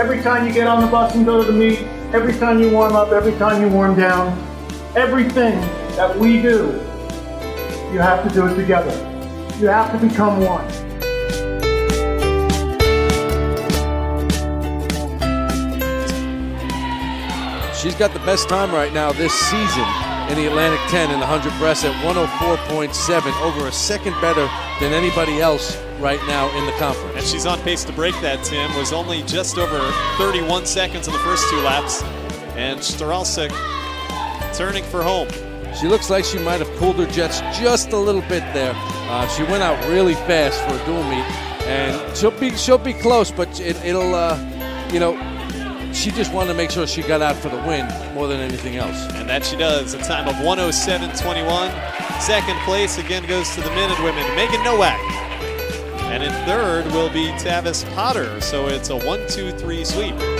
Every time you get on the bus and go to the meet, every time you warm up, every time you warm down, everything that we do, you have to do it together. You have to become one. She's got the best time right now this season in the Atlantic 10 in the 100 breast at 104.7, over a second better than anybody else right now in the conference. And she's on pace to break that, Tim. Was only just over 31 seconds in the first two laps. And Staralsik turning for home. She looks like she might have cooled her jets just a little bit there. Uh, she went out really fast for a dual meet, and she'll be she'll be close, but it, will uh, you know she just wanted to make sure she got out for the win more than anything else. And that she does. A time of 107.21. Second place again goes to the men and women. Megan Nowak. And in third will be Tavis Potter. So it's a 1 2 3 sweep.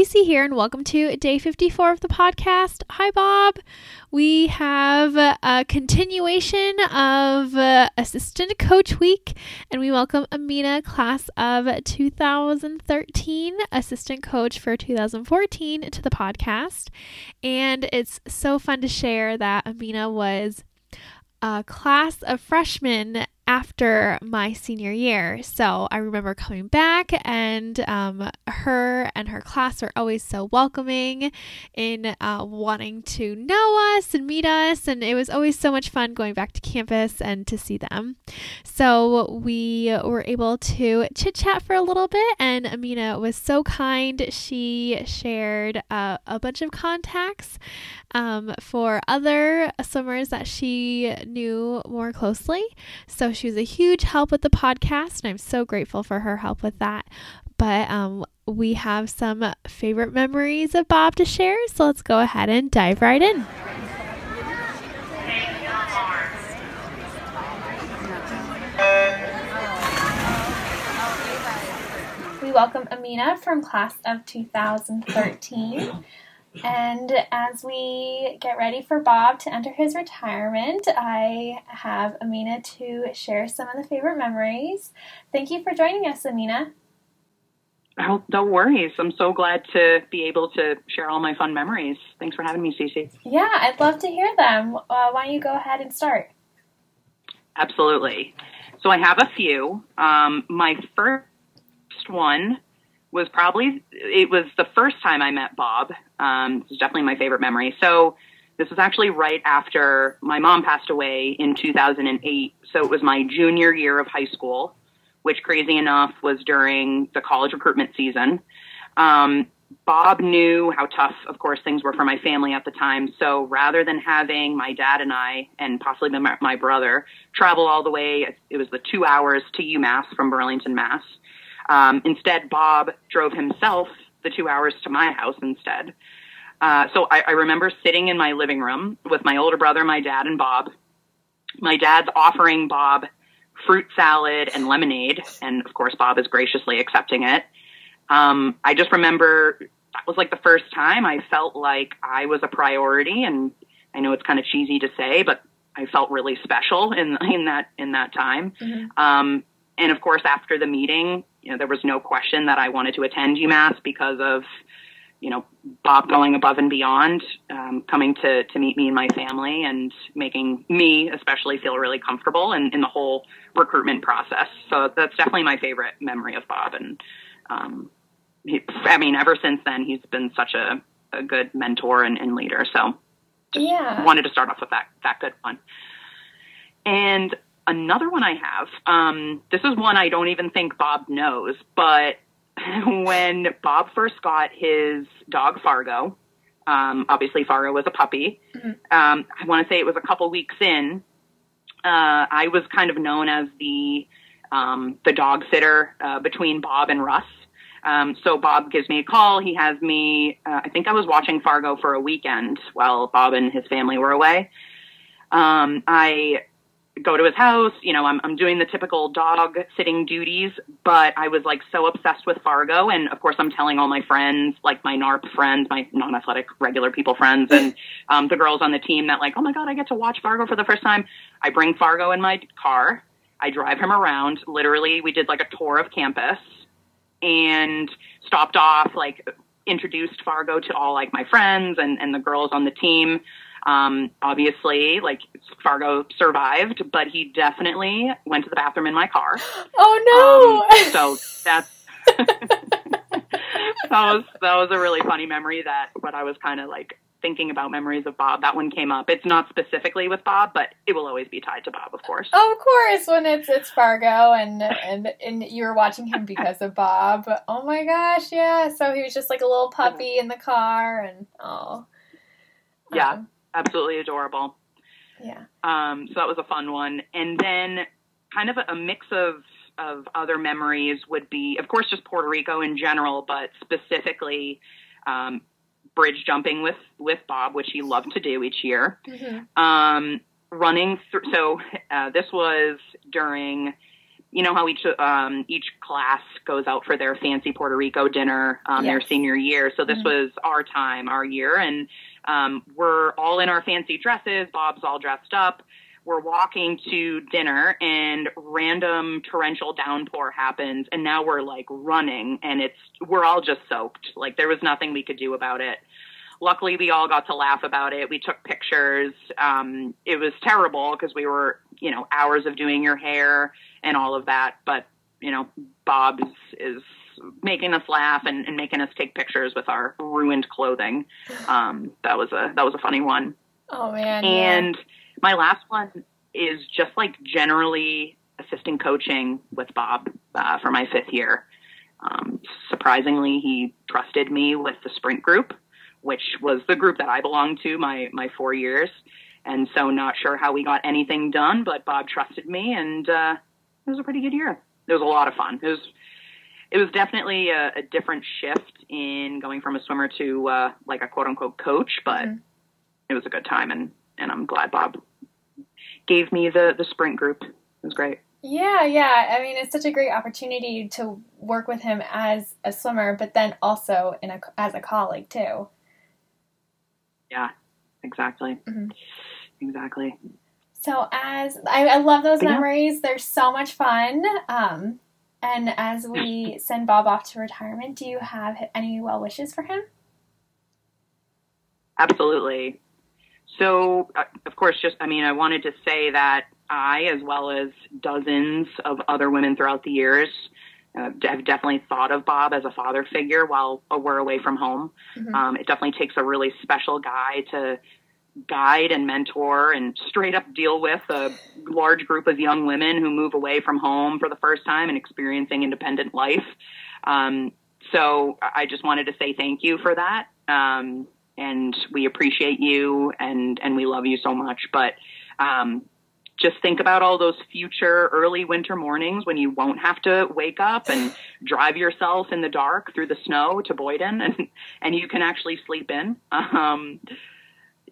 Cece here, and welcome to day 54 of the podcast. Hi, Bob. We have a continuation of uh, Assistant Coach Week, and we welcome Amina, class of 2013, Assistant Coach for 2014, to the podcast. And it's so fun to share that Amina was a class of freshmen after my senior year. So I remember coming back, and um, her and her class were always so welcoming in uh, wanting to know us and meet us. And it was always so much fun going back to campus and to see them. So we were able to chit chat for a little bit, and Amina was so kind. She shared uh, a bunch of contacts um, for other swimmers that she knew more closely. So she was a huge help with the podcast, and I'm so grateful for her help with that. But um, we have some favorite memories of Bob to share, so let's go ahead and dive right in. We welcome Amina from class of 2013. And as we get ready for Bob to enter his retirement, I have Amina to share some of the favorite memories. Thank you for joining us, Amina. Oh, no worries. I'm so glad to be able to share all my fun memories. Thanks for having me, Cece. Yeah, I'd love to hear them. Uh, why don't you go ahead and start? Absolutely. So I have a few. Um, my first one was probably it was the first time I met Bob. Um, this is definitely my favorite memory. So this was actually right after my mom passed away in 2008. So it was my junior year of high school, which crazy enough was during the college recruitment season. Um, Bob knew how tough, of course, things were for my family at the time. So rather than having my dad and I, and possibly my, my brother, travel all the way, it was the two hours to UMass from Burlington, Mass. Um, instead, Bob drove himself the two hours to my house instead. Uh, so I, I remember sitting in my living room with my older brother, my dad, and Bob. My dad's offering Bob fruit salad and lemonade, and of course, Bob is graciously accepting it. Um, I just remember that was like the first time I felt like I was a priority, and I know it's kind of cheesy to say, but I felt really special in in that in that time. Um, and of course, after the meeting, you know, there was no question that I wanted to attend UMass because of you know, Bob going above and beyond, um, coming to, to meet me and my family and making me especially feel really comfortable in, in the whole recruitment process. So that's definitely my favorite memory of Bob. And, um, he, I mean, ever since then, he's been such a, a good mentor and, and leader. So just Yeah. wanted to start off with that, that good one. And another one I have, um, this is one I don't even think Bob knows, but when Bob first got his dog Fargo, um, obviously Fargo was a puppy. Um, I want to say it was a couple weeks in. Uh, I was kind of known as the um, the dog sitter uh, between Bob and Russ. Um, so Bob gives me a call. He has me. Uh, I think I was watching Fargo for a weekend while Bob and his family were away. Um, I go to his house. You know, I'm, I'm doing the typical dog sitting duties, but I was like so obsessed with Fargo. And of course, I'm telling all my friends, like my NARP friends, my non athletic regular people friends, and um, the girls on the team that, like, oh my God, I get to watch Fargo for the first time. I bring Fargo in my car. I drive him around. Literally, we did like a tour of campus and stopped off, like, introduced Fargo to all like my friends and, and the girls on the team. Um, obviously, like Fargo survived, but he definitely went to the bathroom in my car. Oh no! Um, so that's that was that was a really funny memory. That what I was kind of like thinking about memories of Bob. That one came up. It's not specifically with Bob, but it will always be tied to Bob, of course. Of course, when it's it's Fargo and and and you were watching him because of Bob. Oh my gosh, yeah. So he was just like a little puppy in the car, and oh, Yeah. Um, Absolutely adorable. yeah. Um, so that was a fun one. And then kind of a, a mix of of other memories would be, of course, just Puerto Rico in general, but specifically um, bridge jumping with with Bob, which he loved to do each year. Mhm. Um, running through. So uh, this was during. You know how each um, each class goes out for their fancy Puerto Rico dinner um, their senior year. So this Mhm. was our time, our year, and um, we're all in our fancy dresses. Bob's all dressed up. We're walking to dinner, and random torrential downpour happens, and now we're like running, and it's we're all just soaked. Like there was nothing we could do about it. Luckily, we all got to laugh about it. We took pictures. Um, it was terrible because we were, you know, hours of doing your hair and all of that. But you know, Bob is, is making us laugh and, and making us take pictures with our ruined clothing. Um, that was a that was a funny one. Oh man. yeah. And my last one is just like generally assistant coaching with Bob uh, for my fifth year. Um, surprisingly, he trusted me with the sprint group, which was the group that I belonged to my my four years. And so, not sure how we got anything done, but Bob trusted me, and uh, it was a pretty good year. It was a lot of fun. It was it was definitely a, a different shift in going from a swimmer to uh, like a quote unquote coach, but Mhm. it was a good time, and and I'm glad Bob gave me the the sprint group. It was great. Yeah, yeah. I mean, it's such a great opportunity to work with him as a swimmer, but then also in a as a colleague too. Yeah, exactly, Mhm. exactly. So as I, I love those memories, they're so much fun. Um, and as we send Bob off to retirement, do you have any well wishes for him? Absolutely. So, uh, of course, just, I mean, I wanted to say that I, as well as dozens of other women throughout the years, uh, have definitely thought of Bob as a father figure while we're away from home. Mhm. Um, it definitely takes a really special guy to guide and mentor and straight up deal with a large group of young women who move away from home for the first time and experiencing independent life. Um, so I just wanted to say thank you for that. Um, and we appreciate you and, and we love you so much. But, um, just think about all those future early winter mornings when you won't have to wake up and drive yourself in the dark through the snow to Boyden and, and you can actually sleep in. Um,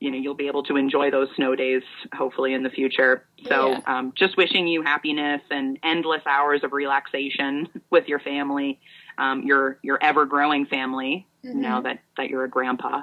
you know, you'll be able to enjoy those snow days hopefully in the future. So, Yeah. um, just wishing you happiness and endless hours of relaxation with your family, um, your, your ever growing family, Mhm. now that, that you're a grandpa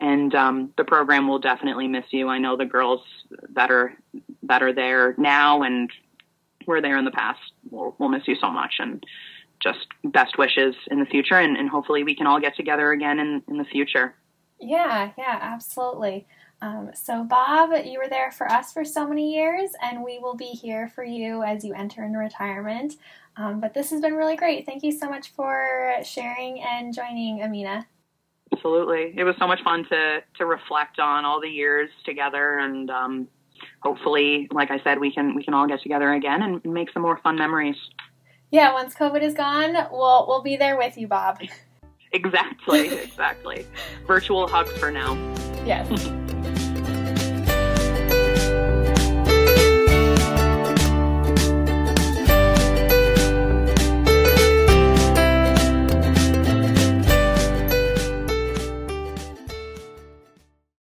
and um, the program will definitely miss you. I know the girls that are that are there now and were there in the past will will miss you so much, and just best wishes in the future, and, and hopefully we can all get together again in, in the future. Yeah, yeah, absolutely. Um, so, Bob, you were there for us for so many years, and we will be here for you as you enter into retirement. Um, but this has been really great. Thank you so much for sharing and joining, Amina. Absolutely, it was so much fun to to reflect on all the years together, and um, hopefully, like I said, we can we can all get together again and make some more fun memories. Yeah, once COVID is gone, we'll we'll be there with you, Bob. Exactly, exactly. Virtual hugs for now. Yes.